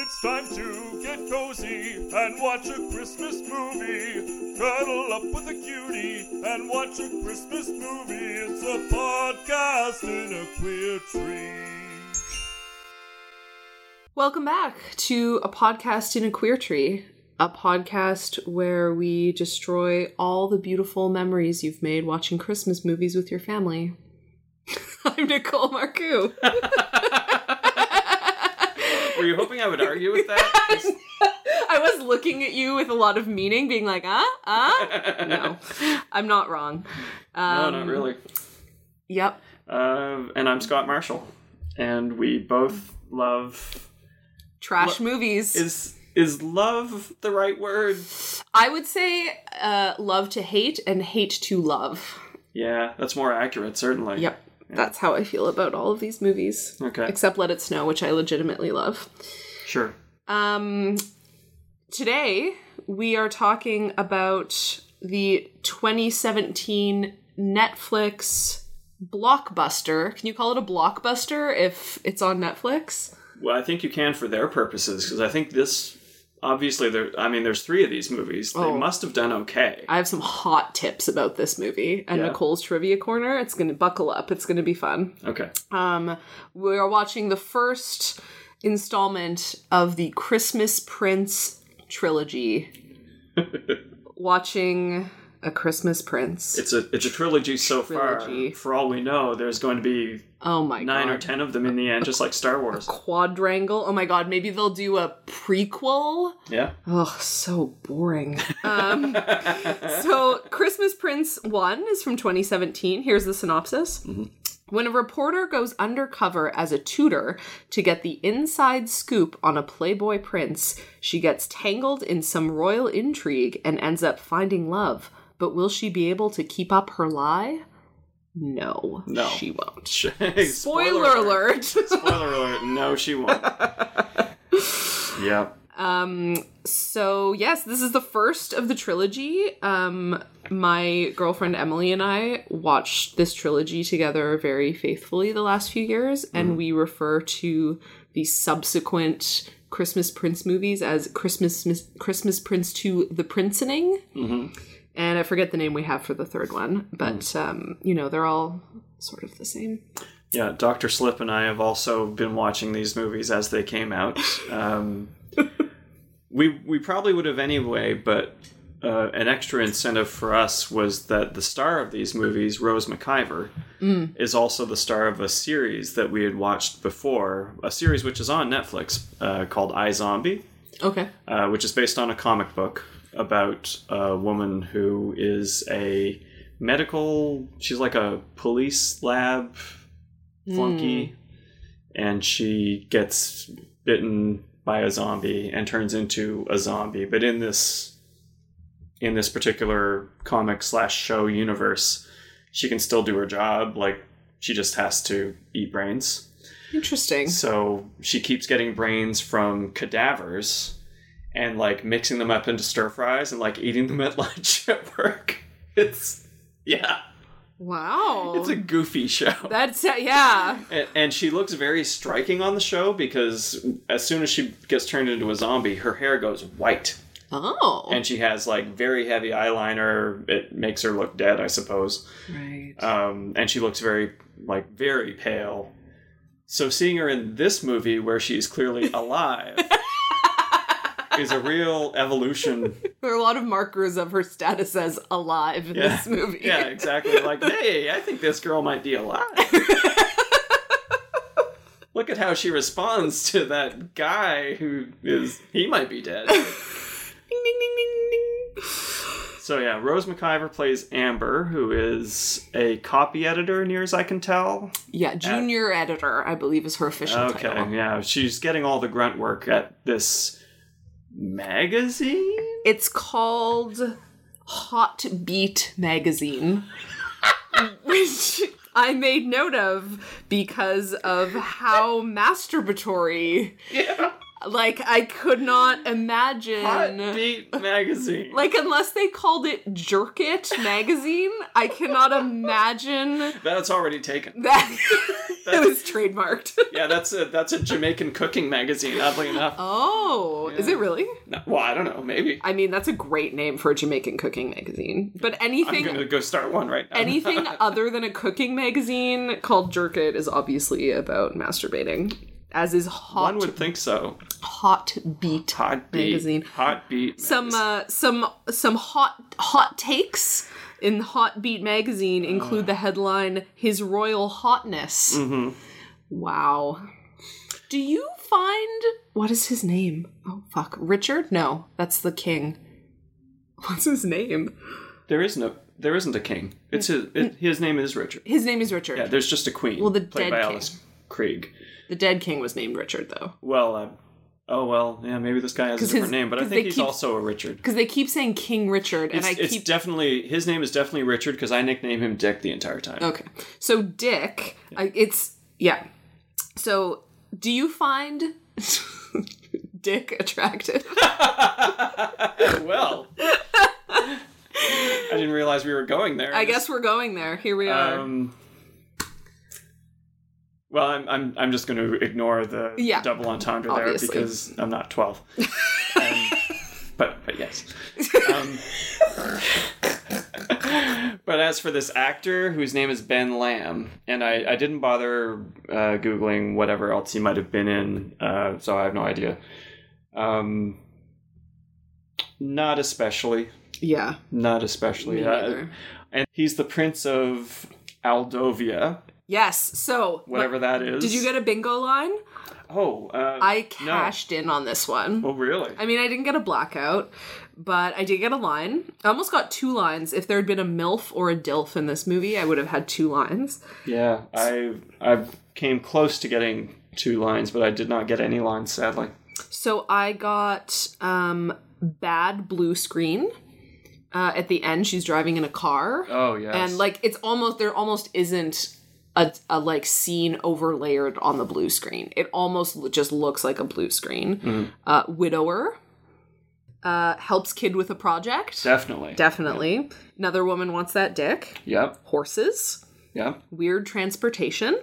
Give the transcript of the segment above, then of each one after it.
It's time to get cozy and watch a Christmas movie. Cuddle up with a cutie and watch a Christmas movie. It's a podcast in a queer tree. Welcome back to a podcast in a queer tree, a podcast where we destroy all the beautiful memories you've made watching Christmas movies with your family. I'm Nicole Marcoux. Were you hoping I would argue with that? I was looking at you with a lot of meaning, being like, uh, uh? No, I'm not wrong. no, Um, not really. Yep. Uh, and I'm Scott Marshall, and we both love. Trash Lo- movies. Is is love the right word? I would say uh, love to hate and hate to love. Yeah, that's more accurate, certainly. Yep. That's how I feel about all of these movies. Okay. Except Let It Snow, which I legitimately love. Sure. Um, today we are talking about the 2017 Netflix blockbuster. Can you call it a blockbuster if it's on Netflix? Well, I think you can for their purposes because I think this. Obviously, there. I mean, there's three of these movies. They Oh. must have done okay. I have some hot tips about this movie and Yeah. Nicole's trivia corner. It's going to buckle up. It's going to be fun. Okay. Um, we are watching the first installment of the Christmas Prince trilogy. watching a Christmas Prince. It's a it's a trilogy so Trilogy. far. For all we know, there's going to be oh my nine god. or ten of them in the end, just like Star Wars. Quadrangle. Oh my god, maybe they'll do a prequel. Yeah. Oh, so boring. Um, so, Christmas Prince 1 is from 2017. Here's the synopsis. When a reporter goes undercover as a tutor to get the inside scoop on a Playboy prince, she gets tangled in some royal intrigue and ends up finding love. But will she be able to keep up her lie? No, No. she won't. Spoiler, Spoiler alert. Spoiler alert. No, she won't. yeah. Um, so yes, this is the first of the trilogy. Um, my girlfriend Emily and I watched this trilogy together very faithfully the last few years, and we refer to the subsequent Christmas Prince movies as Christmas Christmas Prince to the Princening. And I forget the name we have for the third one, but um, you know they're all sort of the same. Yeah, Dr. Slip and I have also been watching these movies as they came out. Um, we we probably would have anyway, but uh, an extra incentive for us was that the star of these movies, Rose McIver, is also the star of a series that we had watched before, a series which is on Netflix uh, called iZombie. Okay. uh, which is based on a comic book about a woman who is a medical. She's like a police lab flunky, hmm. and she gets bitten by a zombie and turns into a zombie. But in this in this particular comic slash show universe, she can still do her job. Like she just has to eat brains. Interesting. So she keeps getting brains from cadavers and like mixing them up into stir fries and like eating them at lunch at work. It's yeah, Wow. it's a goofy show. That's uh, yeah. And, and she looks very striking on the show because as soon as she gets turned into a zombie, her hair goes white Oh. and she has like very heavy eyeliner. It makes her look dead, I suppose. right. um, and she looks very like very pale. So seeing her in this movie where she's clearly alive is a real evolution. There are a lot of markers of her status as alive in Yeah. this movie. Yeah, exactly. Like, hey, I think this girl might be alive. Look at how she responds to that guy who is he might be dead. Ding, ding, ding, ding, ding. So yeah, Rose McIver plays Amber, who is a copy editor, near as I can tell. Yeah, junior editor, I believe, is her official Okay, title. yeah, she's getting all the grunt work at this magazine. It's called Hot Beat Magazine, which I made note of because of how masturbatory. Yeah, Like, I could not imagine. Hot Beat magazine. Like, unless they called it Jerk It magazine, I cannot imagine That's already taken. that. it was trademarked. yeah, that's a that's a Jamaican cooking magazine. Oddly enough. oh, is it really? No, well, I don't know. Maybe I mean, that's a great name for a Jamaican cooking magazine. But anything. I'm anything gonna go start one right now. anything other than a cooking magazine called Jerk It is obviously about masturbating. As is Hot one would think so. Hot Beat Hot beat magazine. Hot beat. Some uh, some some hot hot takes in Hot Beat magazine include the headline "His Royal Hotness." Mhm. Wow. Do you find what is his name? Oh fuck, Richard? No, that's the king. What's his name? There is no. There isn't a king. It's his. It, his name is Richard. His name is Richard. Yeah, there's just a queen. Well, the played dead by king. Alice Krige. The dead king was named Richard though. Well, uh, oh well, yeah. Maybe this guy has a different his- name, but I think he's keep- also a Richard. Because they keep saying King Richard, and It's, I it's keep definitely his name is definitely Richard because I nickname him Dick the entire time. Okay. So Dick, I, it's yeah. So do you find Dick attractive? well, I didn't realize we were going there. I guess we're going there. Here we are. Um, well, I'm, I'm I'm just going to ignore the Yeah. double entendre Obviously. there because I'm not 12. Um, but but yes. Um, but as for this actor whose name is Ben Lamb, and I, I didn't bother uh, googling whatever else he might have been in, uh, so I have no idea. Um, not especially. yeah. Not especially. Uh, and he's the prince of Aldovia, Yes. So whatever that is. Did you get a bingo line? Oh, uh, I no. cashed in on this one. Oh, really? I mean, I didn't get a blackout, but I did get a line. I almost got two lines. If there had been a MILF or a DILF in this movie, I would have had two lines. yeah, I I came close to getting two lines, but I did not get any lines, sadly. So I got um, bad blue screen. Uh, at the end, she's driving in a car. Oh, yeah, and like it's almost there almost isn't a, a like scene overlayered on the blue screen it almost just looks like a blue screen Mm-hmm. uh widower uh helps kid with a project definitely. definitely another woman wants that dick yep. horses Yep. weird transportation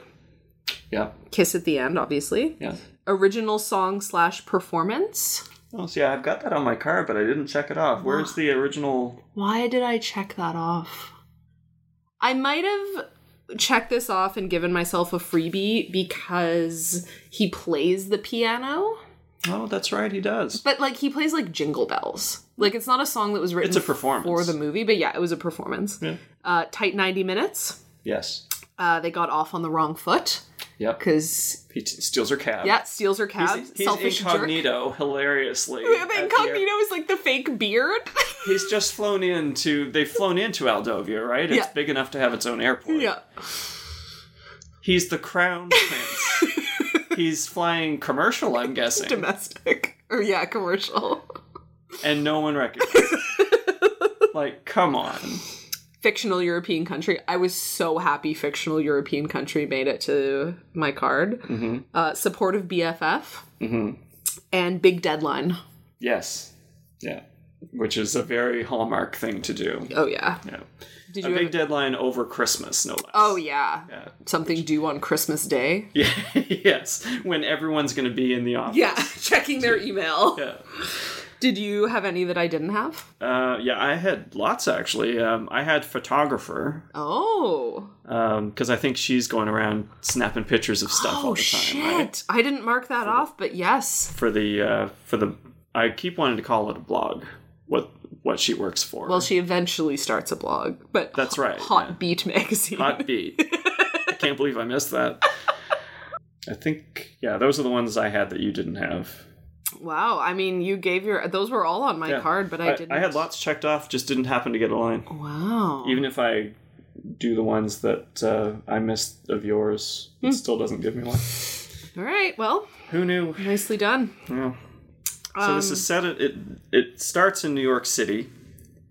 Yep. kiss at the end obviously Yeah. original song slash performance Oh, see, I've got that on my card, but I didn't check it off. Where's the original? why did i check that off i might have checked this off and given myself a freebie because he plays the piano Oh, that's right, he does. But like he plays like Jingle Bells. Like it's not a song that was written It's a performance. for the movie, but yeah, it was a performance. Yeah. Uh, tight ninety minutes. Yes. Uh, they got off on the wrong foot Yep. because He t- steals her cab. yeah, steals her cab. He's, he's selfish incognito, hilariously. jerk. at The the incognito is like the fake beard. He's just flown into. They've flown into Aldovia, right? It's Yeah. big enough to have its own airport. yeah, He's the crown prince. He's flying commercial, I'm guessing, domestic or yeah, commercial. and no one recognizes. like, come on. Fictional European country. I was so happy fictional European country made it to my card. Mm-hmm. Uh, supportive BFF hmm and big deadline. Yes. Yeah. Which is a very hallmark thing to do. Oh yeah. Yeah. Did A you? big Have, deadline over Christmas, no less. oh yeah. Yeah. Something due on Christmas Day. Yeah. yes. When everyone's going to be in the office. Yeah, checking their email. Yeah. Did you have any that I didn't have? Uh, yeah, I had lots actually. Um, I had photographer Oh. because I think she's going around snapping pictures of stuff all Oh the time. shit! right? I didn't mark that off, but yes. For the uh, for the, I keep wanting to call it a blog. What what she works for? Well, she eventually starts a blog, but That's right, Hot yeah. Beat magazine. Hot beat. I can't believe I missed that. I think yeah, those are the ones I had that you didn't have. Wow. I mean, you gave your those were all on my Yeah. card, but I, I, didn't. I had lots checked off, just didn't happen to get a line. Wow. Even if I do the ones that uh, I missed of yours, Hmm. it still doesn't give me one. all right. Well, Who knew? nicely done. Yeah. So this Um, is set. At, it it starts in New York City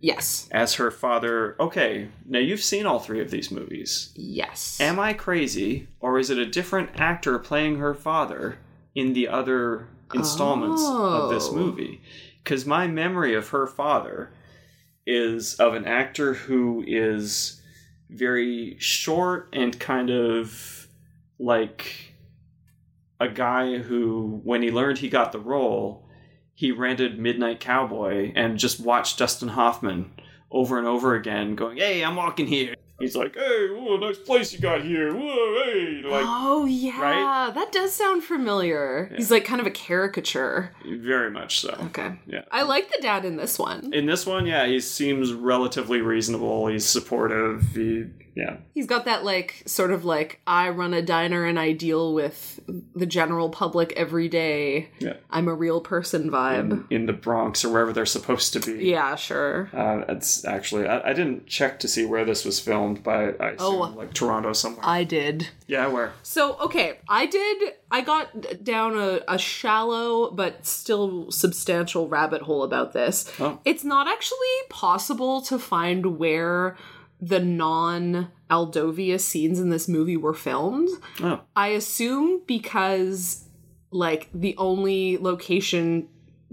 Yes. as her father. Okay, now you've seen all three of these movies. Yes. Am I crazy, or is it a different actor playing her father in the other installments of this Oh. movie? Because my memory of her father is of an actor who is very short and kind of like a guy who, when he learned he got the role, he rented Midnight Cowboy and just watched Dustin Hoffman over and over again, going, "Hey, I'm walking here." He's like, "Hey, whoa, nice place you got here. Whoa, hey!" Like oh yeah, right? that does sound familiar. He's like kind of a caricature. very much so. Okay. Yeah. I like the dad in this one. In this one, yeah, he seems relatively reasonable. He's supportive. He, yeah, He's got that like sort of like I run a diner and I deal with the general public every day. yeah. I'm a real person vibe. In the Bronx or wherever they're supposed to be. Yeah, sure. Uh, it's actually I, I didn't check to see where this was filmed, but I assume Oh. like Toronto somewhere. I did. yeah, where? So, okay, I did, I got down a, a shallow but still substantial rabbit hole about this. Oh. It's not actually possible to find where the non Aldovia scenes in this movie were filmed. Oh, I assume because, like, the only location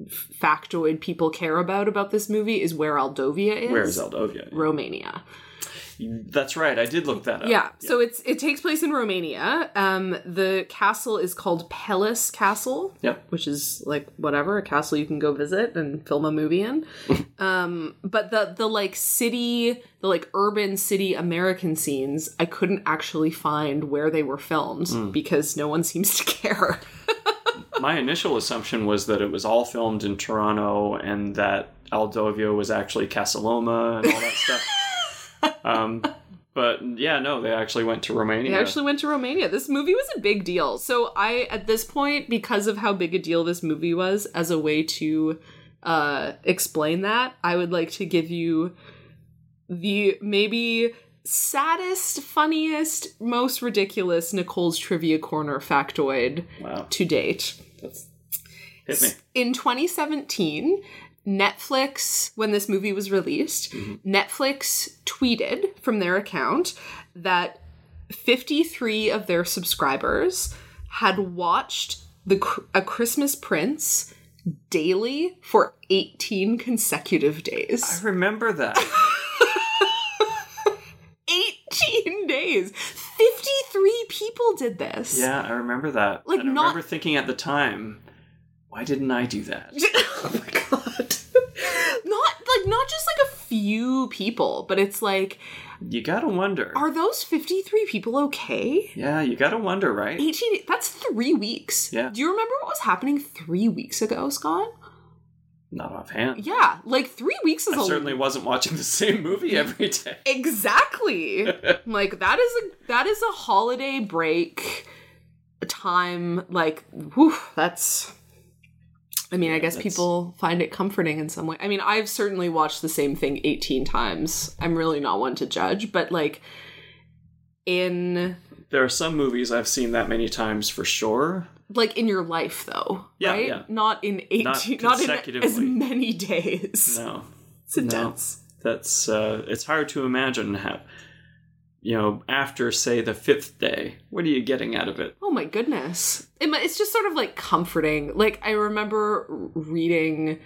factoid people care about about this movie is where Aldovia is. where is Aldovia? Romania. That's right. I did look that up. Yeah, so it's it takes place in Romania. Um, the castle is called Peles Castle, Yep. which is like whatever a castle you can go visit and film a movie in. um, but the the like city, the like urban city American scenes, I couldn't actually find where they were filmed because no one seems to care. My initial assumption was that it was all filmed in Toronto and that Aldovia was actually Casa Loma and all that stuff. Um, but yeah, no, they actually went to Romania. They actually went to Romania. This movie was a big deal. So I, at this point, because of how big a deal this movie was, as a way to uh, explain that, I would like to give you the maybe saddest, funniest, most ridiculous Nicole's Trivia Corner factoid wow, to date. that's hit me. In 2017, Netflix, when this movie was released, mm-hmm. Netflix tweeted from their account that 53 of their subscribers had watched the A Christmas Prince daily for 18 consecutive days. I remember that. 18 days. 53 people did this. yeah, I remember that. Like, and I not- remember thinking at the time, why didn't I do that? oh my god. not like not just like a few people, but it's like You gotta wonder. are those 53 people okay? yeah, you gotta wonder, right? 18 that's 3 weeks. Yeah. Do you remember what was happening 3 weeks ago, Scott? Not offhand. Yeah, like 3 weeks is I a certainly wasn't watching the same movie every day. Exactly. like that is a that is a holiday break time like whew, that's I mean, I guess that's- people find it comforting in some way. I mean, I've certainly watched the same thing 18 times. I'm really not one to judge, but like in There are some movies I've seen that many times for sure. like in your life though, Yeah, right? yeah. Not in 18 Not not, in as many days. No, It's intense. that's uh, it's hard to imagine how. You know, after say the fifth day, what are you getting out of it? Oh my goodness. It It's just sort of like comforting. Like, I remember reading,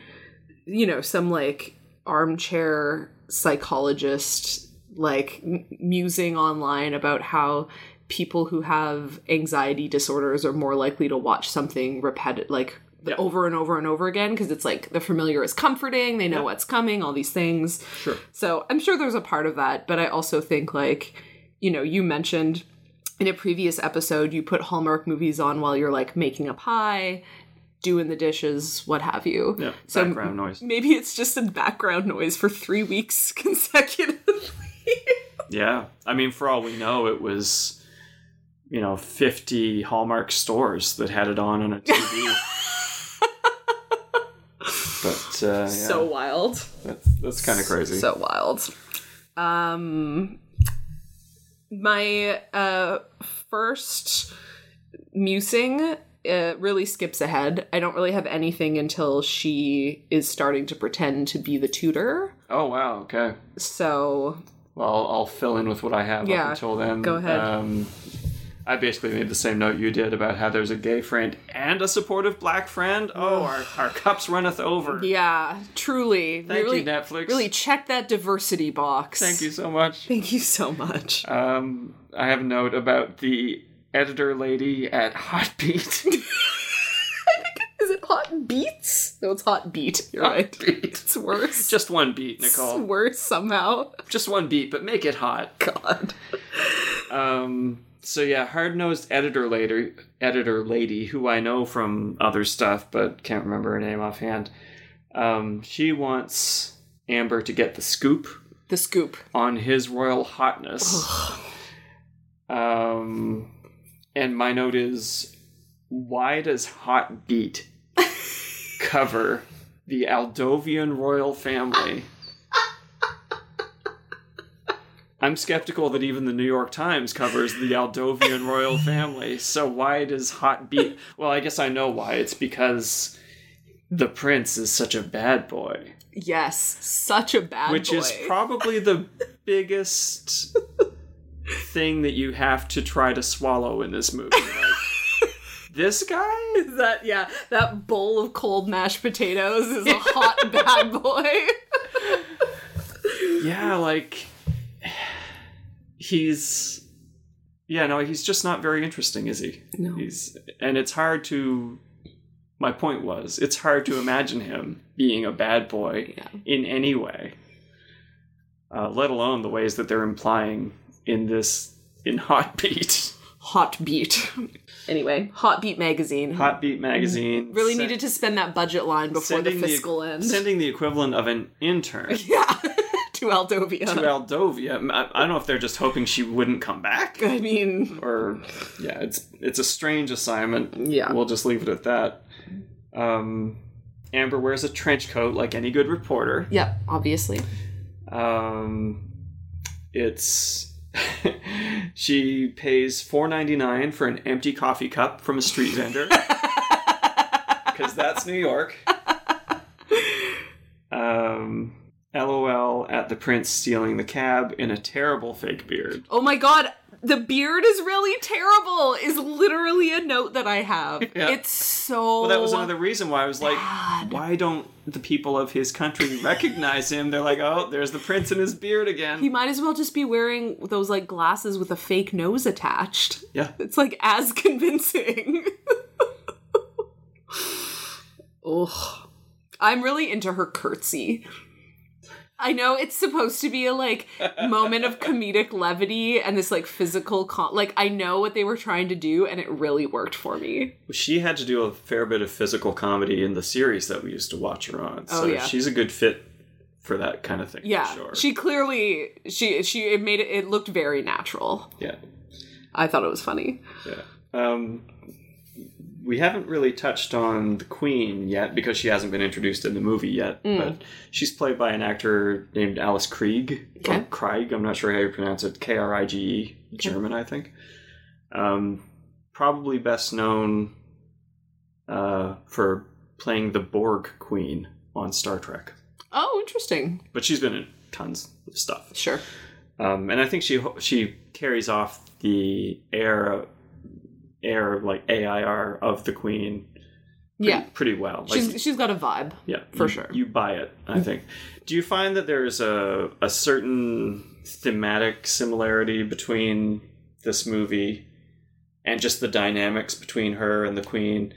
you know, some like armchair psychologist, like m- musing online about how people who have anxiety disorders are more likely to watch something repetitive, like Yeah. over and over and over again, because it's like the familiar is comforting, they know Yeah. what's coming, all these things. Sure. So I'm sure there's a part of that, but I also think like, you know, you mentioned in a previous episode you put Hallmark movies on while you're like making a pie, doing the dishes, what have you. Yeah, So background noise. Maybe it's just a background noise for three weeks consecutively. Yeah, I mean, for all we know, it was you know fifty Hallmark stores that had it on on a TV. but uh, yeah, So wild. that's that's kind of crazy. So wild. Um my uh first musing uh, really skips ahead. I don't really have anything until she is starting to pretend to be the tutor. oh wow, okay. So Well, I'll, I'll fill in with what I have Yeah, up until then. go ahead. Um, I basically made the same note you did about how there's a gay friend and a supportive black friend. Oh, our, our cups runneth over. yeah, truly. Thank really, you, Netflix. Really check that diversity box. Thank you so much. Thank you so much. Um, I have a note about the editor lady at Hotbeat. Is it hot beats? No, it's hot beat. You're right. It's worse. Just one beat, It's Nicole. worse somehow. Just one beat, but make it hot. God. Um. So yeah, hard nosed editor lady, editor lady, who I know from other stuff, but can't remember her name offhand. Um, she wants Amber to get the scoop The scoop. on his royal hotness. um, and my note is, why does Hot Beat cover the Aldovian royal family? I'm skeptical that even the New York Times covers the Aldovian royal family. So why does Hot Beat? Well, I guess I know why. It's because the prince is such a bad boy Yes, such a bad boy. which boy. is probably the biggest thing that you have to try to swallow in this movie. Like, this guy? that yeah, that bowl of cold mashed potatoes is a hot bad boy. Yeah, like he's yeah, no, he's just not very interesting, is he? No. He's and it's hard to my point was, it's hard to imagine him being a bad boy Yeah. in any way. Uh, let alone the ways that they're implying in this in Hot Beat. Hot beat. Anyway, Hot Beat magazine. Hot Beat magazine really sen- needed to spend that budget line before the fiscal end. Sending the equivalent of an intern yeah, to Aldovia. to Aldovia. I, I don't know if they're just hoping she wouldn't come back, I mean, or yeah, it's it's a strange assignment. Yeah. we'll just leave it at that. Um, Amber wears a trench coat like any good reporter. yep, obviously. Um, it's she pays four ninety nine for an empty coffee cup from a street vendor because that's New York. Um, LOL at the prince stealing the cab in a terrible fake beard. Oh my god, the beard is really terrible. Is literally a note that I have. Yeah. It's so. Well, that was another reason why I was like, bad. why don't the people of his country recognize him? They're like, oh, there's the prince in his beard again. He might as well just be wearing those like glasses with a fake nose attached. yeah. It's like as convincing. Ugh. I'm really into her curtsy. I know it's supposed to be a like moment of comedic levity and this like physical con like I know what they were trying to do and it really worked for me. She had to do a fair bit of physical comedy in the series that we used to watch her on. So Oh, yeah. she's a good fit for that kind of thing. for Yeah. sure. She clearly she she it made it it looked very natural. yeah. I thought it was funny. Yeah. Um, we haven't really touched on the Queen yet because she hasn't been introduced in the movie yet. Mm. But she's played by an actor named Alice Krige. Okay. Or Krieg, I'm not sure how you pronounce it. K R I G E, German, I think. Um, probably best known uh, for playing the Borg Queen on Star Trek. Oh, interesting. But she's been in tons of stuff. Sure. Um, and I think she she carries off the air air like AIR of the Queen pretty, Yeah. pretty well. Like, She's she's got a vibe. yeah, for you- sure. You buy it, I think. Do you find that there's a a certain thematic similarity between this movie and just the dynamics between her and the Queen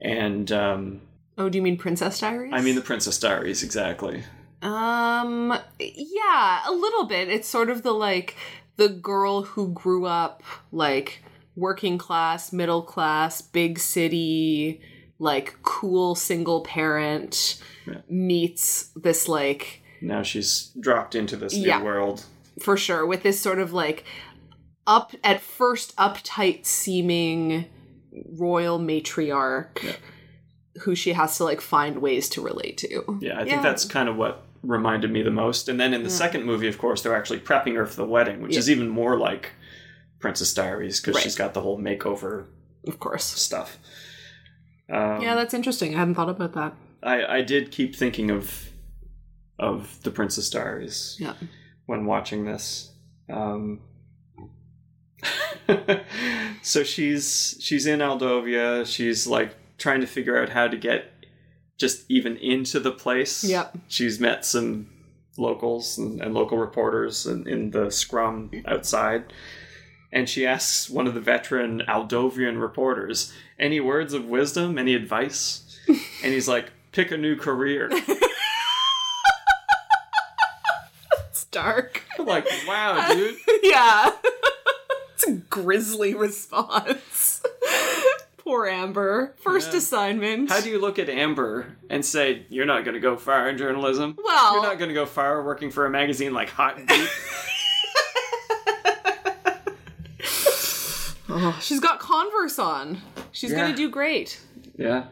and um, Oh, do you mean Princess Diaries? I mean the Princess Diaries exactly. Um, yeah, a little bit. It's sort of the like the girl who grew up like working class, middle class, big city, like cool single parent Yeah. meets this like Now she's dropped into this new Yeah. world. for sure with this sort of like up at first uptight seeming royal matriarch Yeah. who she has to like find ways to relate to. Yeah, I think Yeah. that's kind of what reminded me the most. And then in the second movie, of course, they're actually prepping her for the wedding, which Yeah. is even more like Princess Diaries because Right. she's got the whole makeover Of course. stuff. Um, Yeah, that's interesting. I hadn't thought about that. I, I did keep thinking of of the Princess Diaries Yeah. when watching this. Um, so she's she's in Aldovia. She's like trying to figure out how to get just even into the place. Yep. She's met some locals and, and local reporters in, in the scrum outside. And she asks one of the veteran Aldovian reporters, "Any words of wisdom? Any advice?" and he's like, "Pick a new career." It's dark. I'm like, wow, dude. yeah. it's a grisly response. Poor Amber. First Yeah. assignment. How do you look at Amber and say you're not going to go far in journalism? Well- you're not going to go far working for a magazine like Hot and Deep. Oh, she's got Converse on. She's Yeah. gonna do great. yeah.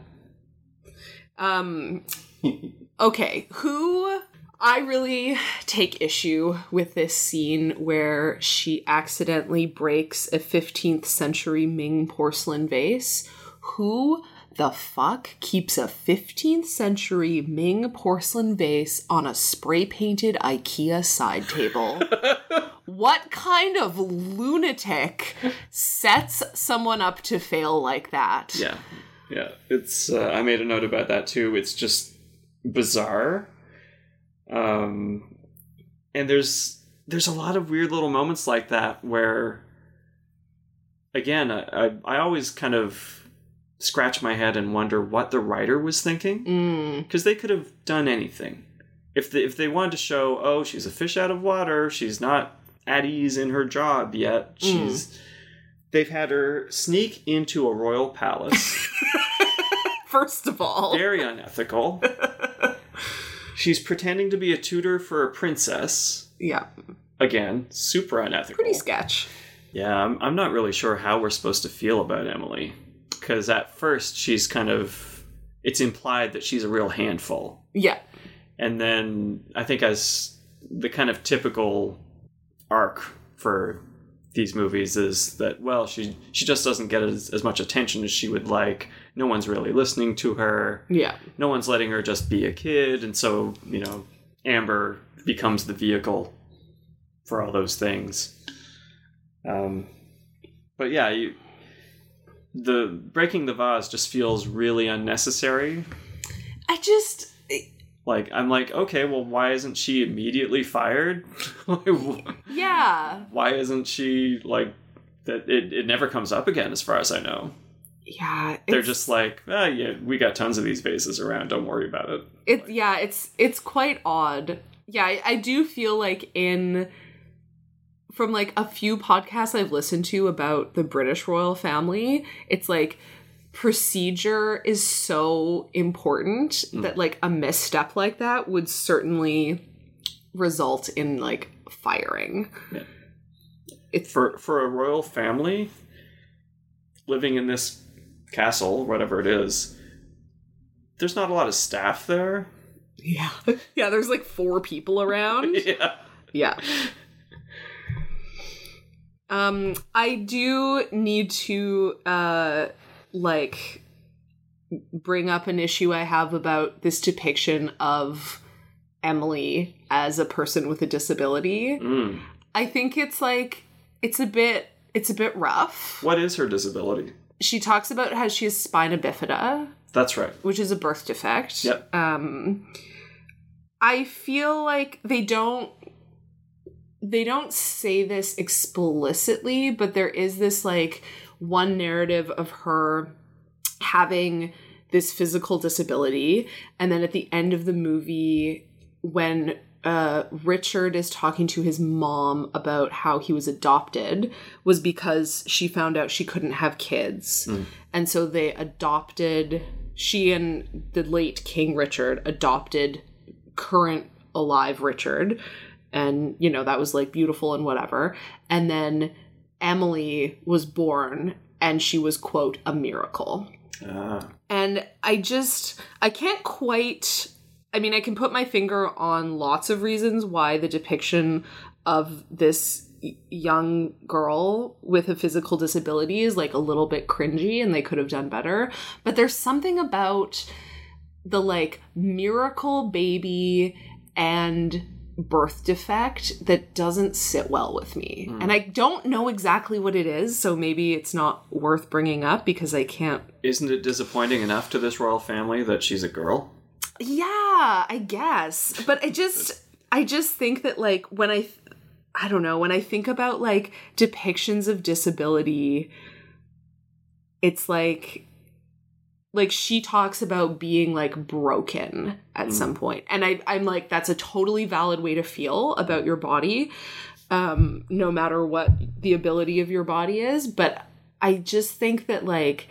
Um okay, who I really take issue with this scene where she accidentally breaks a 15th century Ming porcelain vase. Who the fuck keeps a 15th century Ming porcelain vase on a spray painted IKEA side table? what kind of lunatic sets someone up to fail like that? Yeah. Yeah. It's uh, I made a note about that too. It's just bizarre. Um and there's there's a lot of weird little moments like that where again, I I, I always kind of scratch my head and wonder what the writer was thinking Mm, because they could have done anything. If they, if they wanted to show, oh, she's a fish out of water, she's not at ease in her job yet. Hmm. She's they've had her sneak into a royal palace. first of all. very unethical. She's pretending to be a tutor for a princess. Yeah, Again, super unethical. pretty sketch. Yeah, I'm, I'm not really sure how we're supposed to feel about Emily. Because at first, she's kind of. It's implied that she's a real handful. Yeah, And then I think, as the kind of typical arc for these movies is that well she she just doesn't get as, as much attention as she would like. No one's really listening to her. Yeah, no one's letting her just be a kid. And so you know amber becomes the vehicle for all those things. Um but yeah you the breaking the vase just feels really unnecessary. I just like i'm like okay well why isn't she immediately fired yeah, why isn't she like that it, it never comes up again as far as i know yeah. they're just like ah yeah we got tons of these vases around don't worry about it it. Yeah, it's it's quite odd. Yeah, I, I do feel like in from like a few podcasts I've listened to about the British royal family, it's like procedure is so important that like a misstep like that would certainly result in like firing. Yeah. It's for for a royal family living in this castle whatever it is there's not a lot of staff there yeah. Yeah, there's like four people around. yeah Yeah. Um, I do need to uh like bring up an issue I have about this depiction of Emily as a person with a disability. mm. I think it's like it's a bit it's a bit rough. what is her disability She talks about how she has spina bifida, that's right which is a birth defect. Yep. Um I feel like they don't they don't say this explicitly, but there is this like one narrative of her having this physical disability and then at the end of the movie when uh, Richard is talking to his mom about how he was adopted was because she found out she couldn't have kids. And so they adopted, she and the late King Richard adopted current alive Richard. And, you know, that was like beautiful and whatever. And then Emily was born and she was, quote, a miracle. ah And I just, I can't quite. I mean, I can put my finger on lots of reasons why the depiction of this young girl with a physical disability is like a little bit cringy and they could have done better. But there's something about the like miracle baby and birth defect that doesn't sit well with me. Hmm. And I don't know exactly what it is, so maybe it's not worth bringing up because I can't isn't it disappointing enough to this royal family that she's a girl Yeah, I guess. But I just I just think that like when I I don't know, when I think about like depictions of disability, it's like like she talks about being like broken at Mm. some point and I, i'm like that's a totally valid way to feel about your body um, no matter what the ability of your body is but i just think that like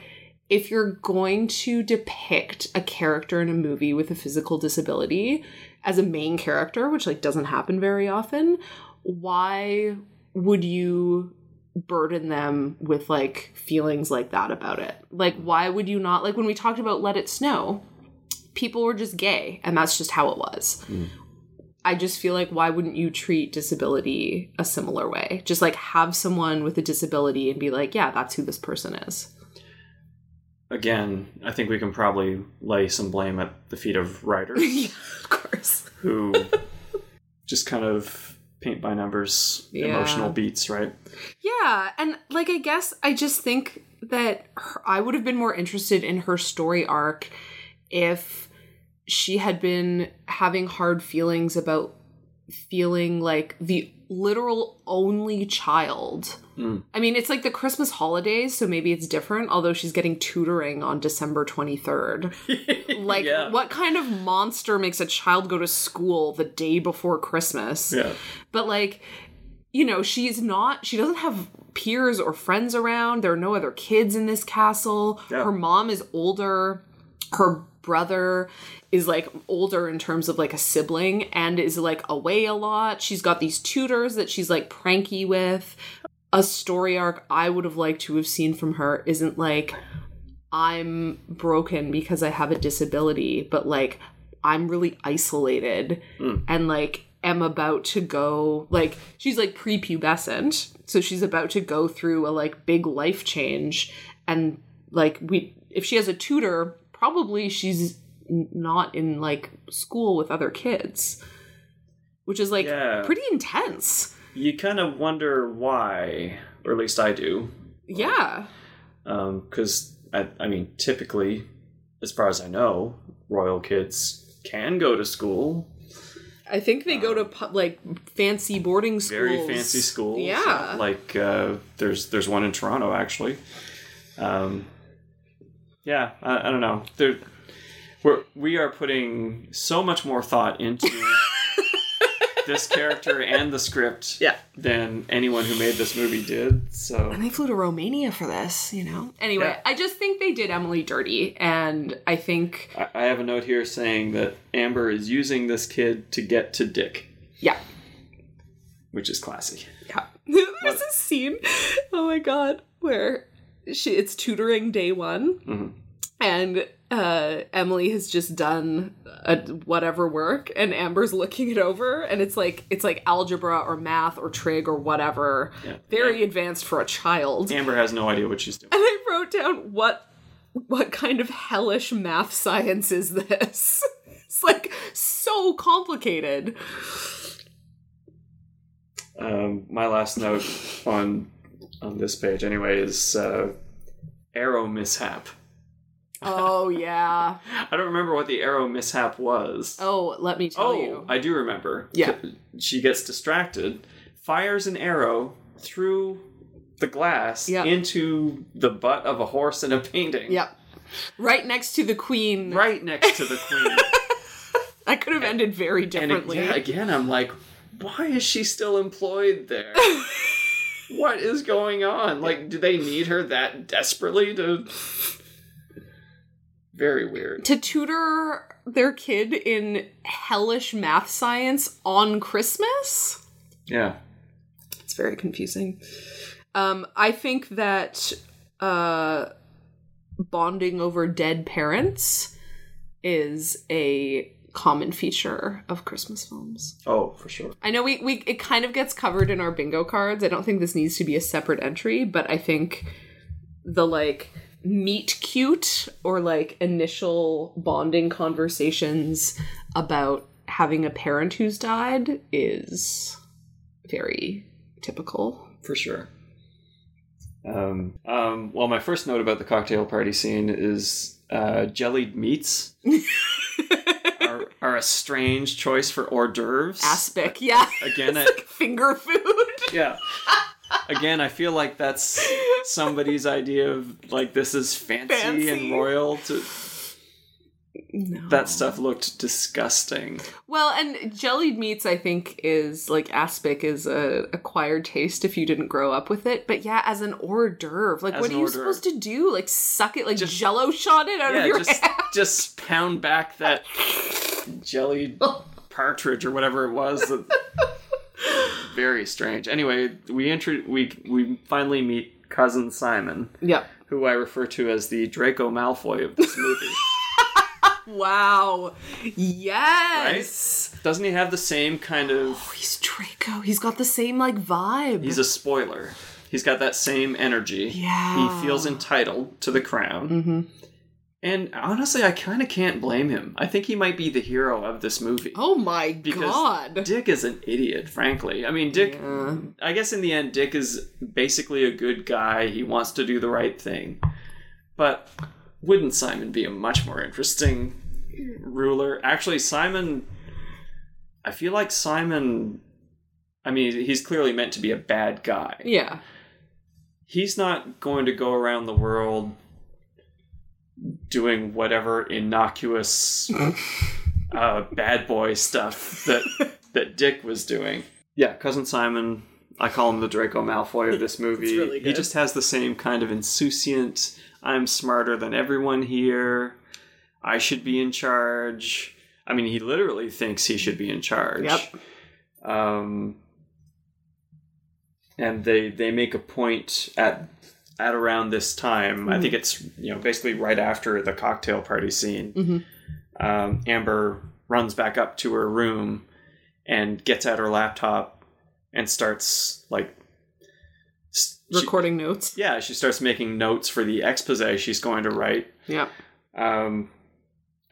if you're going to depict a character in a movie with a physical disability as a main character which like doesn't happen very often why would you burden them with like feelings like that about it. Like, why would you not? Like, when we talked about Let It Snow, people were just gay, and that's just how it was. Mm. I just feel like, why wouldn't you treat disability a similar way? Just like have someone with a disability and be like, yeah, that's who this person is. Again, I think we can probably lay some blame at the feet of writers yeah, of course. who just kind of paint by numbers Yeah. emotional beats, right? Yeah, and like I guess I just think that her, I would have been more interested in her story arc if she had been having hard feelings about feeling like the literal only child. Mm. I mean, it's like the Christmas holidays, so maybe it's different, although she's getting tutoring on December 23rd. Like, Yeah. what kind of monster makes a child go to school the day before Christmas? Yeah. but like you know she's not she doesn't have peers or friends around there are no other kids in this castle Yeah. her mom is older her brother is like older in terms of like a sibling and is like away a lot. She's got these tutors that she's like pranky with. A story arc i would have liked to have seen from her isn't like i'm broken because i have a disability but like i'm really isolated hmm. and like am about to go like she's like prepubescent. So she's about to go through a like big life change and like we if she has a tutor probably she's not in like school with other kids which is like Yeah. pretty intense You kind of wonder why, or at least I do, yeah because I, I mean, typically, as far as I know, royal kids can go to school, i think they go to pu- like fancy boarding schools very fancy schools. yeah like uh, there's there's one in Toronto actually. Um, yeah, I, I don't know. There, we're we are putting so much more thought into this character and the script Yeah. than anyone who made this movie did. So And they flew to Romania for this, you know? Anyway, Yeah. I just think they did Emily dirty. And I think, I, I have a note here saying that Amber is using this kid to get to Dick, yeah. which is classy. Yeah. There's a scene, oh my god, where she it's tutoring day one. Mhm. And uh, Emily has just done a whatever work, and Amber's looking it over, and it's like it's like algebra or math or trig or whatever, Yeah. very advanced for a child. Amber has no idea what she's doing. And I wrote down what what kind of hellish math science is this? It's like so complicated. Um, my last note on on this page, anyway, is uh, arrow mishap. Oh yeah. I don't remember what the arrow mishap was. Oh, let me tell you. Oh, you. I do remember. Yeah. She gets distracted, fires an arrow through the glass Yeah. into the butt of a horse in a painting. Yep. Right next to the queen. Right next to the queen. That could have ended very and differently. again, again, I'm like, why is she still employed there? what is going on? Like, do they need her that desperately to. Very weird. to tutor their kid in hellish math science on Christmas? Yeah. It's very confusing. Um, I think that uh, bonding over dead parents is a common feature of Christmas films. Oh, for sure. I know we, we it kind of gets covered in our bingo cards. I don't think this needs to be a separate entry, but I think the like meet cute or like initial bonding conversations about having a parent who's died is very typical. For sure. Um, um, well, my first note about the cocktail party scene is uh, jellied meats are a strange choice for hors d'oeuvres. Aspic, yeah. Again, I- like finger food. yeah. Again, I feel like that's somebody's idea of like this is fancy, Fancy. and royal. To No. that stuff looked disgusting. Well, and jellied meats, I think, is like aspic is a acquired taste if you didn't grow up with it. But yeah, as an hors d'oeuvre, like As what are you d'oeuvre. supposed to do? Like suck it, like Just- Jello shot it out of Yeah, your just hand? just pound back that jellied partridge or whatever it was. Very strange. Anyway, we intro- we we finally meet cousin Simon, Yep. who I refer to as the Draco Malfoy of this movie. Wow. Yes. Doesn't he have the same kind of? Oh, He's Draco. He's got the same like vibe. He's a spoiler. He's got that same energy. Yeah. He feels entitled to the crown. Mm-hmm. And honestly, I kind of can't blame him. I think he might be the hero of this movie. oh my god. Dick is an idiot, frankly. I mean, Dick, I guess in the end, Dick is basically a good guy. He wants to do the right thing. But wouldn't Simon be a much more interesting ruler? Actually, Simon, I feel like Simon, I mean, he's clearly meant to be a bad guy. yeah. He's not going to go around the world doing whatever innocuous uh, bad boy stuff that that Dick was doing. Yeah, cousin Simon. I call him the Draco Malfoy of this movie. really He just has the same kind of insouciant. I'm smarter than everyone here. I should be in charge. I mean, he literally thinks he should be in charge. Yep. Um, and they they make a point at at around this time. I think it's you know basically right after the cocktail party scene. Mhm. Um, Amber runs back up to her room and gets out her laptop and starts like s- she- Recording notes. yeah, she starts making notes for the expose she's going to write. Yeah. Um,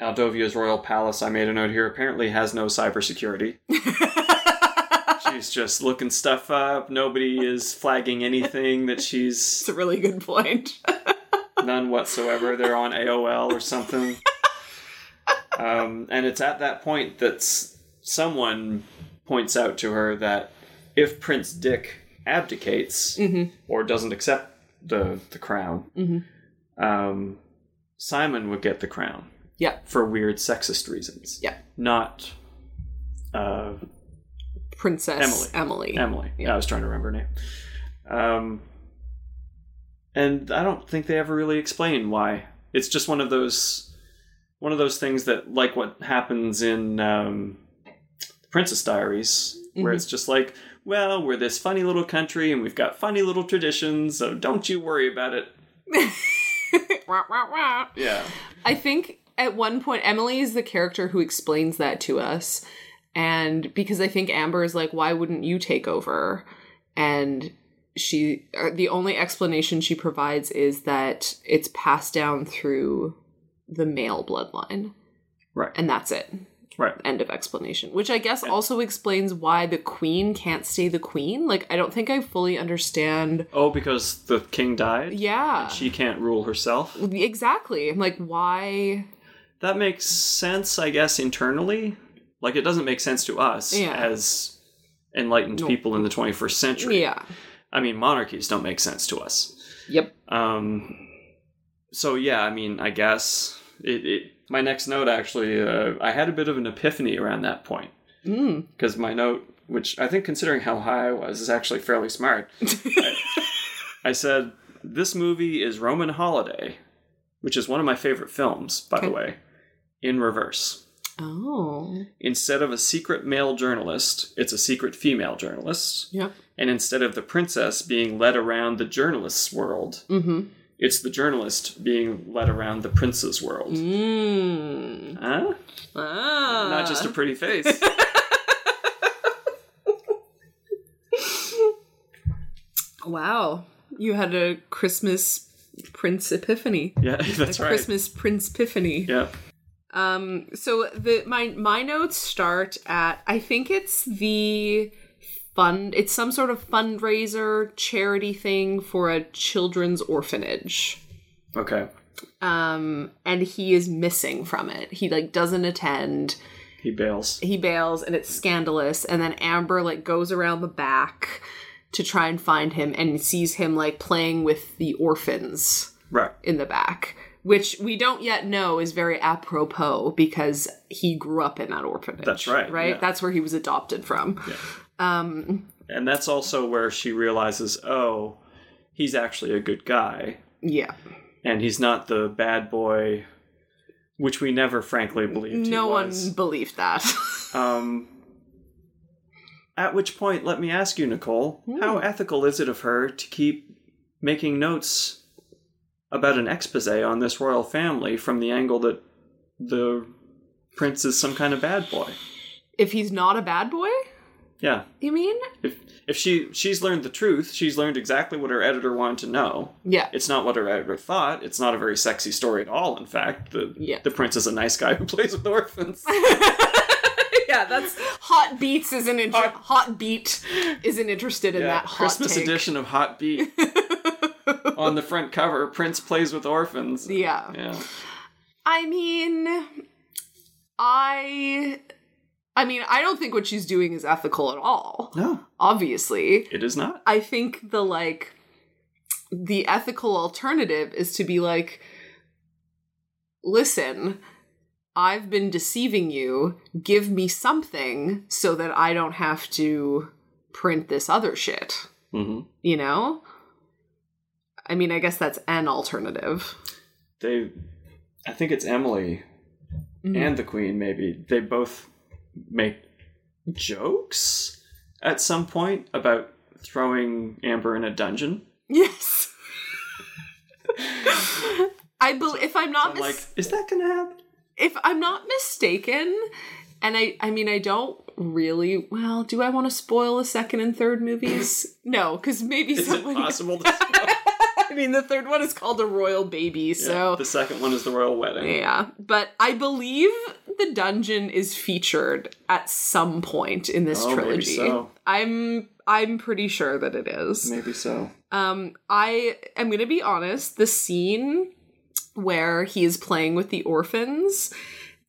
Aldovia's royal palace, I made a note here, apparently has no cybersecurity. She's just looking stuff up. Nobody is flagging anything that she's It's a really good point. none whatsoever. They're on AOL or something. Um, and it's at that point that someone points out to her that if Prince Dick abdicates or doesn't accept the the crown, um, Simon would get the crown yep. for weird sexist reasons. Yep. Not uh, Princess Emily. Emily. Emily. Yeah, I was trying to remember her name. Um, and I don't think they ever really explain why. It's just one of those one of those things that, like what happens in um, Princess Diaries, where it's just like, well, we're this funny little country and we've got funny little traditions, so don't you worry about it. Yeah. I think at one point Emily is the character who explains that to us. And because I think Amber is like, why wouldn't you take over? And she, uh, the only explanation she provides is that it's passed down through the male bloodline. Right. And that's it. Right. End of explanation. Which I guess also explains why the queen can't stay the queen. Like, I don't think I fully understand. Oh, because the king died? Yeah. She can't rule herself? exactly. I'm like, why? That makes sense, I guess, internally. Like, it doesn't make sense to us Yeah. as enlightened people in the 21st century. Yeah. I mean, monarchies don't make sense to us. Yep. Um, so, yeah, I mean, I guess it. it my next note actually, uh, I had a bit of an epiphany around that point. Mm. Because my note, which I think considering how high I was, is actually fairly smart. I, I said, This movie is Roman Holiday, which is one of my favorite films, by the way, in reverse. Oh. Instead of a secret male journalist, it's a secret female journalist. Yep. And instead of the princess being led around the journalist's world, Mm-hmm. It's the journalist being led around the prince's world. Mm. Huh? Ah. Not just a pretty face. Wow. You had a Christmas Prince Epiphany. yeah, that's a right. Christmas Prince Epiphany. Yeah. Um so the my my notes start at I think it's the fund it's some sort of fundraiser charity thing for a children's orphanage. Okay. um and he is missing from it he like doesn't attend He bails. he bails and it's scandalous and then amber like goes around the back to try and find him and sees him like playing with the orphans Right. in the back which we don't yet know is very apropos because he grew up in that orphanage That's right, right yeah. that's where he was adopted from um And that's also where she realizes, oh, he's actually a good guy. yeah. And he's not the bad boy, which we never frankly believed he no one believed that. Um, at which point, let me ask you, Nicole, how ethical is it of her to keep making notes about an expose on this royal family from the angle that the prince is some kind of bad boy? if he's not a bad boy Yeah. you mean If if she she's learned the truth, she's learned exactly what her editor wanted to know. yeah It's not what her editor thought. It's not a very sexy story at all. In fact, the Yeah. the prince is a nice guy who plays with orphans. yeah, that's hot beats isn't inter- hot beat isn't interested in that hot Christmas take. edition of Hot Beat. On the front cover, Prince plays with orphans. Yeah. Yeah. I mean, I, I mean, I don't think what she's doing is ethical at all. No, Obviously, it is not. I think the like, the ethical alternative is to be like, listen. I've been deceiving you. Give me something so that I don't have to print this other shit. hmm you know i mean i guess that's an alternative They, I think it's Emily Mm-hmm. and the Queen. Maybe they both make jokes at some point about throwing Amber in a dungeon. yes i believe if i'm not I'm like, is that gonna happen? if i'm not mistaken and i i mean i don't really well do i want to spoil the second and third movies no because maybe Is it possible? To mean the third one is called a royal baby so the second one is the royal wedding. Yeah, but I believe the dungeon is featured at some point in this Oh, trilogy. so. I'm I'm pretty sure that it is. Maybe so. Um I am going to be honest, the scene where he is playing with the orphans,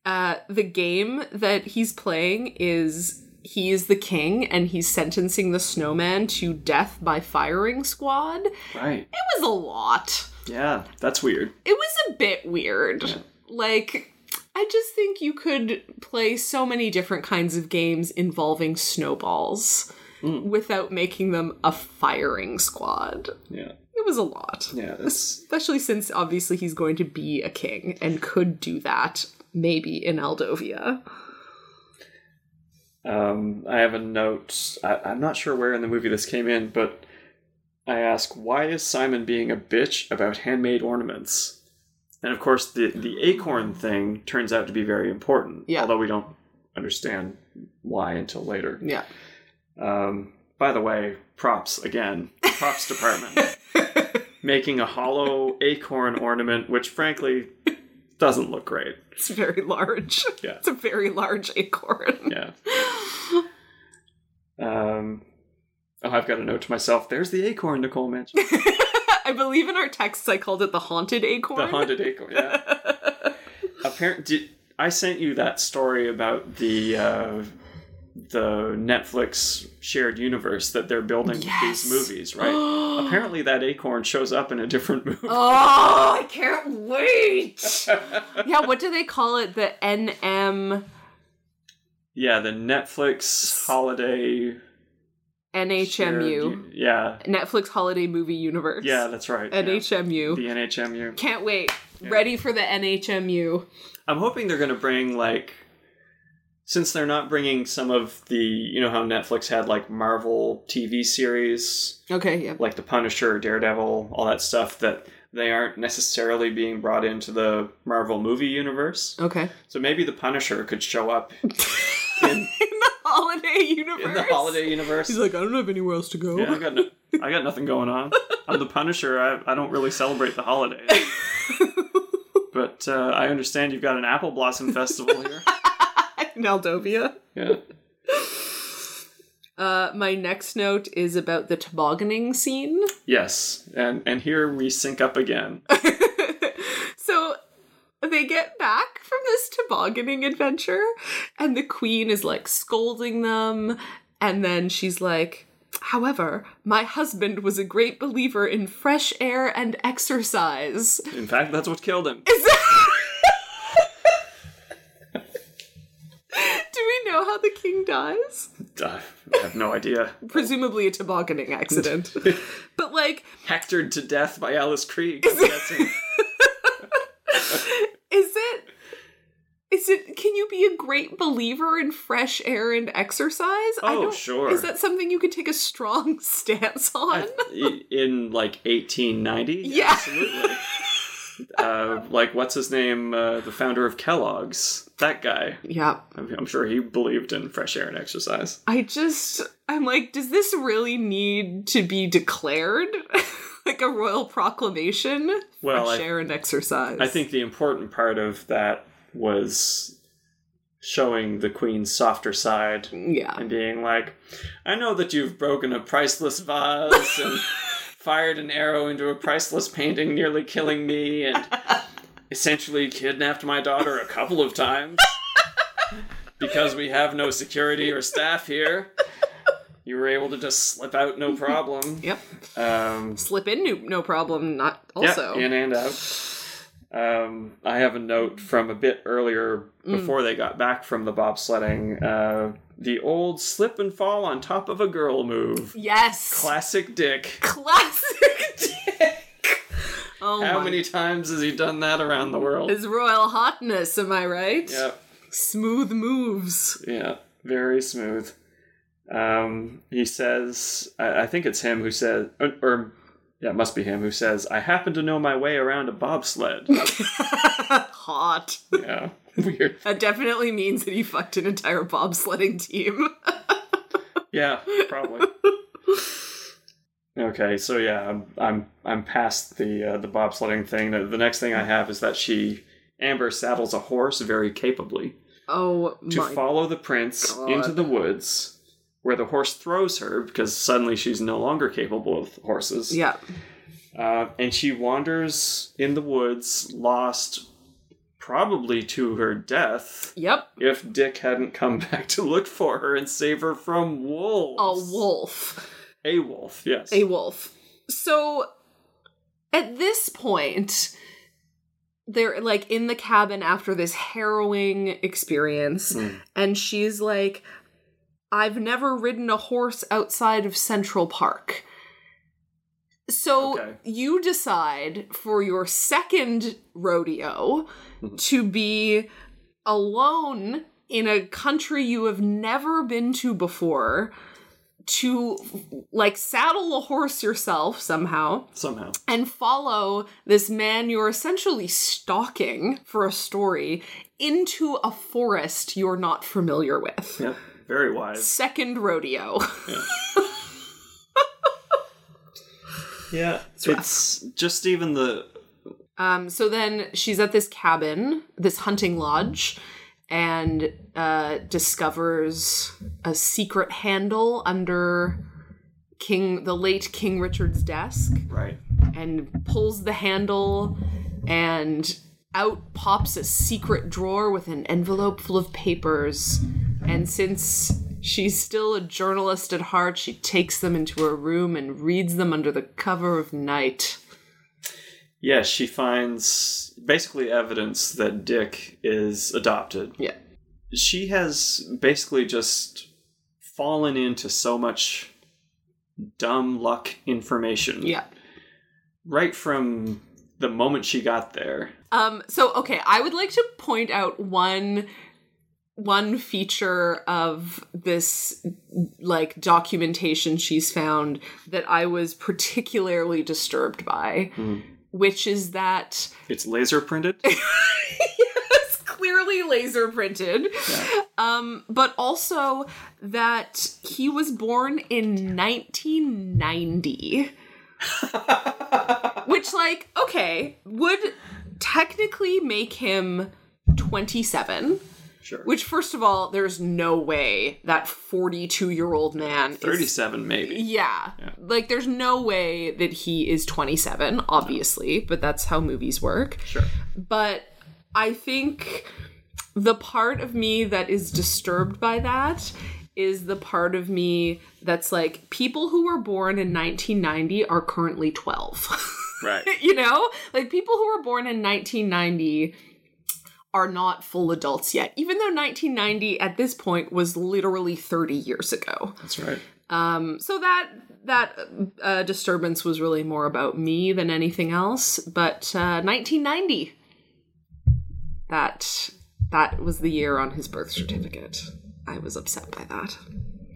uh the game that he's playing is he is the king and he's sentencing the snowman to death by firing squad. Right. It was a lot Yeah, that's weird. it was a bit weird. Like, I just think you could play so many different kinds of games involving snowballs mm. without making them a firing squad. Yeah. It was a lot. Yeah, that's Especially since obviously he's going to be a king and could do that maybe in Aldovia. Um, I have a note. I, I'm not sure where in the movie this came in, but I ask, why is Simon being a bitch about handmade ornaments? And of course, the the acorn thing turns out to be very important. Yeah. Although we don't understand why until later. Yeah. Um, by the way, props again. Props department making a hollow acorn ornament, which frankly doesn't look great. It's very large. Yeah. It's a very large acorn. Yeah. Um. Oh, I've got a note to myself. There's the acorn Nicole mentioned. I believe in our texts I called it the haunted acorn. The haunted acorn. Yeah. Apparently, I sent you that story about the uh, the Netflix shared universe that they're building Yes. these movies, right? Apparently, that acorn shows up in a different movie. Oh, I can't wait. yeah, what do they call it? The NM Yeah, the Netflix holiday. NHMU. shared- Yeah, Netflix Holiday Movie Universe. yeah, that's right. yeah. NHMU. The NHMU. Can't wait. Ready for the NHMU. I'm hoping they're going to bring like since they're not bringing some of the you know how Netflix had like Marvel TV series Okay, yeah. like The Punisher, Daredevil, all that stuff that they aren't necessarily being brought into the Marvel movie universe. Okay. So maybe The Punisher could show up in, In the holiday universe. in the holiday universe. He's like, I don't have anywhere else to go. yeah, I got no, I got nothing going on. I'm the Punisher. I, I don't really celebrate the holidays. But uh, I understand you've got an apple blossom festival here. In Aldovia. Yeah. Uh, my next note is about the tobogganing scene. Yes, and and here we sync up again. so they they get back from this tobogganing adventure, and the queen is like scolding them, and then she's like, However, my husband was a great believer in fresh air and exercise. In fact, that's what killed him. know how the king dies? I have no idea. Presumably a tobogganing accident. but like, Hectored to death by Alice Krige. Is it is it can you be a great believer in fresh air and exercise? I Oh, don't sure. Is that something you could take a strong stance on? I- in like 1890 Yeah. absolutely uh, like what's his name uh, the founder of kellogg's that guy yeah. I'm, I'm sure he believed in fresh air and exercise I just I'm like, does this really need to be declared? like a royal proclamation? Well, fresh I- air and exercise. i think the important part of that was showing the queen's softer side Yeah. and being like i know that you've broken a priceless vase and fired an arrow into a priceless painting nearly killing me and essentially kidnapped my daughter a couple of times because we have no security or staff here you were able to just slip out no problem Yep. um, Slip in no, no problem, not also. in and out. Um, I have a note from a bit earlier before they got back from the bobsledding. Uh, the old slip and fall on top of a girl move. yes. Classic Dick. Classic dick. Oh my. How my many times has he done that around the world? His royal hotness, am I right? Yeah, Smooth moves. yeah, very smooth. Um, he says, I, I think it's him who says, or, or yeah, it must be him who says, "I happen to know my way around a bobsled." Hot. yeah, weird. That definitely means that he fucked an entire bobsledding team. Yeah, probably. okay, so yeah, I'm I'm I'm past the uh, the bobsledding thing. The, the next thing I have is that she Amber saddles a horse very capably oh to follow the prince God. into the woods, where the horse throws her because suddenly she's no longer capable of horses. Yeah. Uh, and she wanders in the woods, lost, probably to her death. Yep. If Dick hadn't come back to look for her and save her from wolves. A wolf. A wolf, yes. A wolf. So at this point, they're like in the cabin after this harrowing experience, Mm. and she's like, I've never ridden a horse outside of Central Park. So Okay. you decide for your second rodeo Mhm. to be alone in a country you have never been to before to like saddle a horse yourself somehow Somehow. and follow this man you're essentially stalking for a story into a forest you're not familiar with. Yep. Very wise. Second rodeo. Yeah. rough. It's just even the Um, so then she's at this cabin, this hunting lodge, and uh, discovers a secret handle under King, the late King Richard's desk, right. and pulls the handle, and out pops a secret drawer with an envelope full of papers. And since she's still a journalist at heart, she takes them into her room and reads them under the cover of night. Yes, she finds basically evidence that Dick is adopted. Yeah. She has basically just fallen into so much dumb luck information. Yeah. Right from the moment she got there. Um, so okay, I would like to point out one one feature of this like documentation she's found that I was particularly disturbed by, Mhm. which is that It's laser printed. it's clearly laser printed. Yeah. Um, but also that he was born in 1990. Which, like, okay, would technically make him 27. Sure. Which, first of all, there's no way that 42 year old man is 37 maybe. yeah. Yeah. Like, there's no way that he is 27, obviously, but that's how movies work. Sure. But I think the part of me that is disturbed by that is the part of me that's like people who were born in 1990 are currently 12. Right. you know? Like people who were born in 1990 are not full adults yet, even though 1990 at this point was literally 30 years ago. That's right. Um, so that that uh, disturbance was really more about me than anything else. But uh, 1990, that that was the year on his birth certificate. I was upset by that.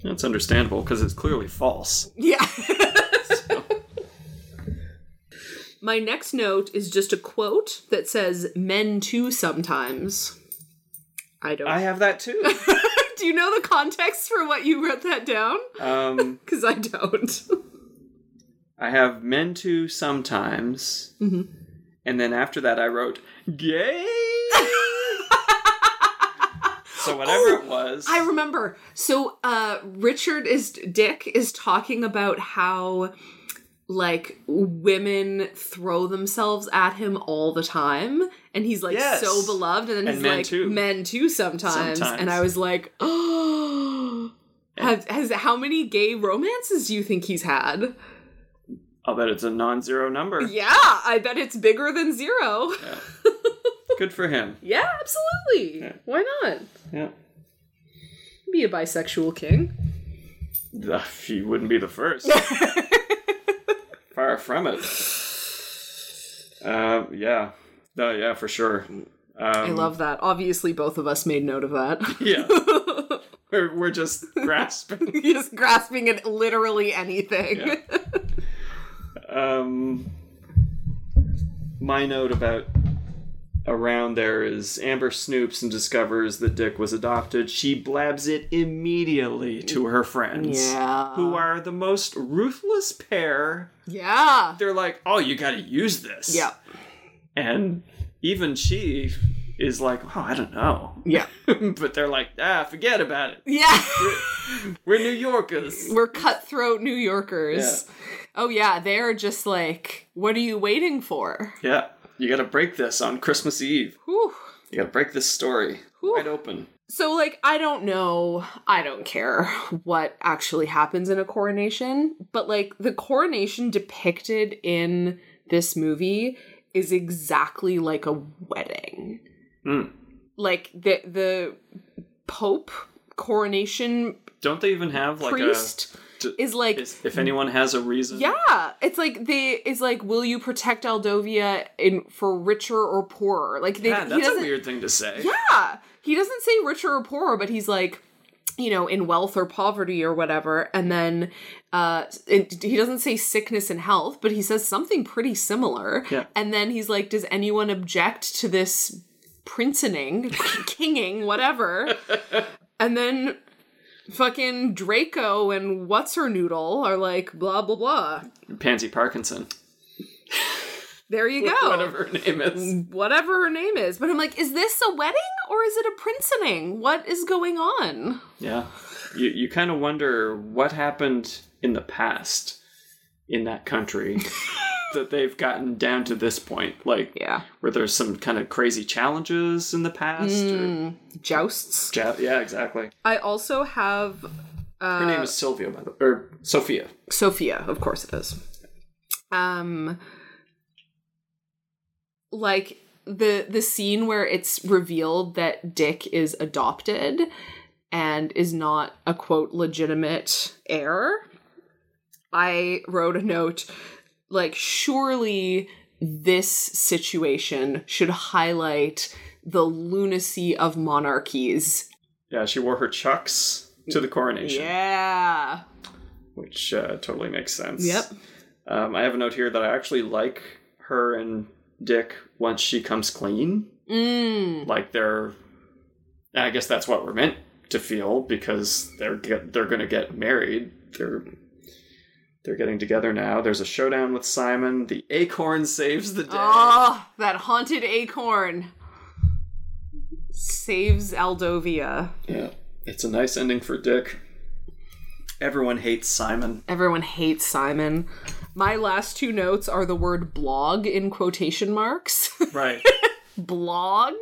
That's understandable because it's clearly false. Yeah. My next note is just a quote that says "men too sometimes." I don't. I have that too. Do you know the context for what you wrote that down? um, Because I don't. I have men too sometimes, Mm-hmm. and then after that I wrote gay. so whatever it was, I remember. So uh Richard is Dick is talking about how like women throw themselves at him all the time and he's like Yes. so beloved and then And he's men like too. men too sometimes. Sometimes. and I was like oh has, has how many gay romances do you think he's had? I'll bet it's a non-zero number. Yeah, I bet it's bigger than zero. Yeah. Good for him. Yeah, absolutely. Yeah. Why not? Yeah. Be a bisexual king. He wouldn't be the first. Far from it. Uh, yeah. No, yeah, for sure. Um, I love that. Obviously, both of us made note of that. Yeah. we're, we're just grasping. Just grasping at literally anything. Yeah. Um, my note about around there is Amber snoops and discovers that Dick was adopted. She blabs it immediately to her friends. Yeah. Who are the most ruthless pair. Yeah. They're like, oh, you gotta use this. Yeah. And even she is like, oh, I don't know. Yeah. but they're like, ah, forget about it. Yeah. We're New Yorkers. We're cutthroat New Yorkers. Oh, yeah. They're just like, what are you waiting for? Yeah. You gotta break this on Christmas Eve. Whew. You gotta break this story wide open. So, like, I don't know. I don't care what actually happens in a coronation, but, like, the coronation depicted in this movie is exactly like a wedding. Mm. Like, the, the Pope coronation Don't they even have like a priest a? Is like if anyone has a reason. yeah it's like they is like will you protect aldovia in for richer or poorer like they, Yeah, that's a weird thing to say. yeah he doesn't say richer or poorer but he's like you know in wealth or poverty or whatever and then uh it, he doesn't say sickness and health but he says something pretty similar Yeah. and then he's like does anyone object to this princening kinging whatever and then fucking draco and what's her noodle are like blah blah blah. Pansy Parkinson, there you go. Whatever her name is. whatever her name is. But i'm like is this a wedding or is it a princening what is going on? Yeah, you you kind of wonder what happened in the past in that country that they've gotten down to this point. Like, yeah where there's some kind of crazy challenges in the past. Or, jousts yeah, exactly. i also have Her name is Sylvia, by the way, or Sophia. Sophia, of course it is. Um like the the scene where it's revealed that Dick is adopted and is not a quote legitimate heir. I wrote a note like surely this situation should highlight the lunacy of monarchies. Yeah, she wore her chucks to the coronation, Yeah. which uh, totally makes sense. Yep. Um, I have a note here that I actually like her and Dick once she comes clean. Mm. Like they're, I guess that's what we're meant to feel because they're get, they're going to get married. They're they're getting together now. There's a showdown with Simon. The acorn saves the day. Oh, that haunted acorn saves Aldovia. Yeah, it's a nice ending for Dick. Everyone hates Simon. Everyone hates Simon. My last two notes are the word blog in quotation marks. Right. blog.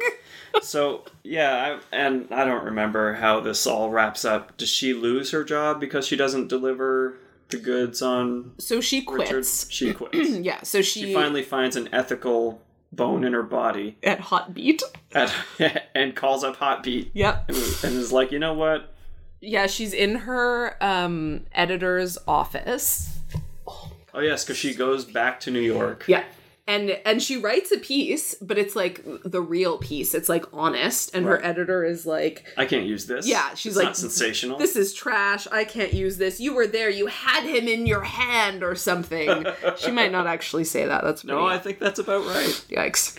So yeah, I, and I don't remember how this all wraps up. Does she lose her job because she doesn't deliver the goods on So she Richard? quits. She quits. Yeah, so she, she finally finds an ethical bone in her body at Hot Beat. at, and calls up Hotbeat Yep. and, and is like, you know what? Yeah, she's in her um editor's office. Oh yes, because she goes back to New York. Yeah. And and she writes a piece, but it's like the real piece. It's like honest and her editor is like I can't use this. Yeah, she's It's like, not sensational. this is trash. I can't use this. You were there. You had him in your hand or something. she might not actually say that. That's no, I think that's about right. Yikes.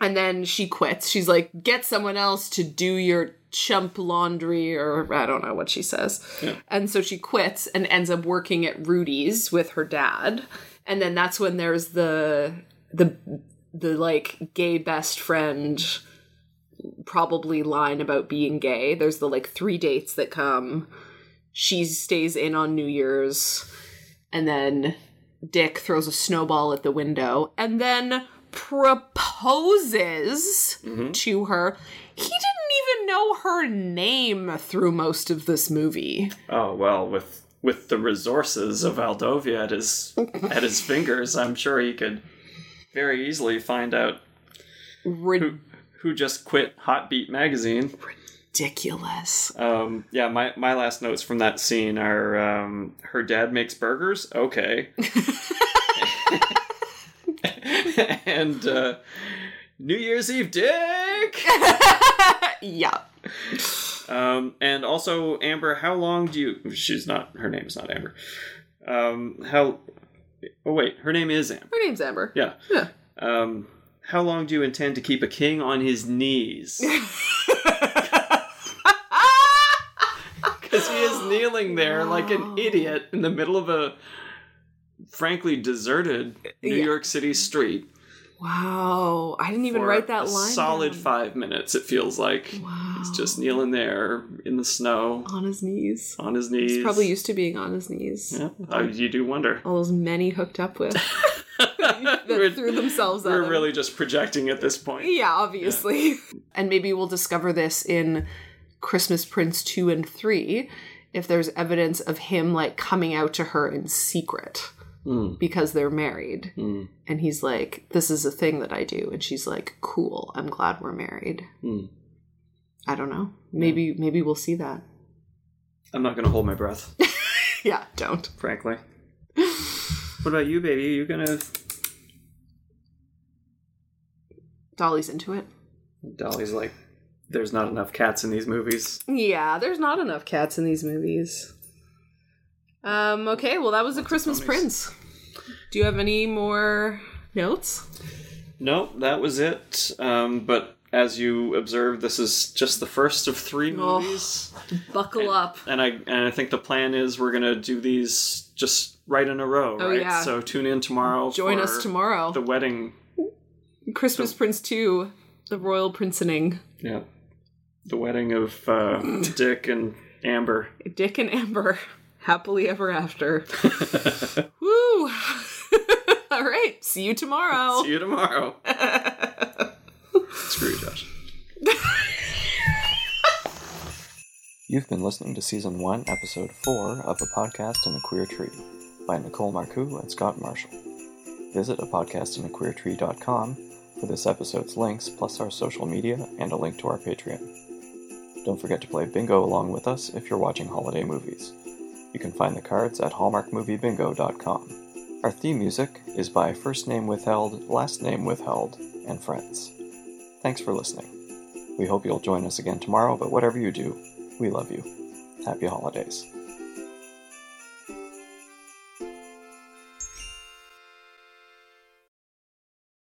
And then she quits. She's like, get someone else to do your chump laundry, or I don't know what she says. And so she quits and ends up working at Rudy's with her dad. And then that's when there's the the the like gay best friend probably line about being gay. There's the like three dates that come. She stays in on New Year's, and then Dick throws a snowball at the window and then proposes mm-hmm. to her. He didn't even know her name through most of this movie. Oh well, with with the resources of Aldovia at his at his fingers, I'm sure he could very easily find out Ridiculous. who just quit Hot Beat magazine. Ridiculous. Um, yeah, my my last notes from that scene are um, her dad makes burgers. Okay. and uh, New Year's Eve, Dick. yeah. Um, and also, Amber, how long do you? She's not. Her name is not Amber. Um, how? Oh wait, her name is Amber. Her name's Amber. Yeah. Yeah. Um, how long do you intend to keep a king on his knees? Because he is kneeling there like an idiot in the middle of a frankly deserted New Yeah. York City street. Wow. I didn't even write that line. Solid down. five minutes, it feels like. Wow. He's just kneeling there in the snow on his knees. on his knees. He's probably used to being on his knees. Yeah, uh, you do wonder. All those men he hooked up with that We're- threw themselves at We're him. really just projecting at this point. Yeah, obviously. And maybe we'll discover this in Christmas Prince 2 and 3 if there's evidence of him like coming out to her in secret Mm, because they're married. mm, And he's like, This is a thing that I do. And she's like, Cool, I'm glad we're married. mm. I don't know. Maybe maybe we'll see that. I'm not going to hold my breath, Yeah, don't. frankly. What about you, baby? Are you going to. Dolly's into it. Dolly's like, there's not enough cats in these movies. Yeah, there's not enough cats in these movies. Um, okay, well that was a Christmas. Prince. Do you have any more notes? No, that was it. Um, but as you observed, this is just the first of three movies. Buckle up. And I and I think the plan is we're gonna do these just right in a row, Oh, right? yeah. So tune in tomorrow. Join for us tomorrow. The wedding. Christmas Prince 2, the royal princening. Yeah. The wedding of uh, Dick and Amber. Dick and Amber, happily ever after. Woo! All right, see you tomorrow. See you tomorrow. Screw you, Josh. You've been listening to Season 1, Episode 4 of A Podcast in a Queer Tree by Nicole Marcoux and Scott Marshall. Visit a podcast in a queer apodcastinaqueertree.com for this episode's links, plus our social media and a link to our Patreon. Don't forget to play bingo along with us if you're watching holiday movies. You can find the cards at hallmarkmoviebingo.com. Our theme music is by First Name Withheld, Last Name Withheld, and Friends. Thanks for listening. We hope you'll join us again tomorrow, but whatever you do, we love you. Happy holidays.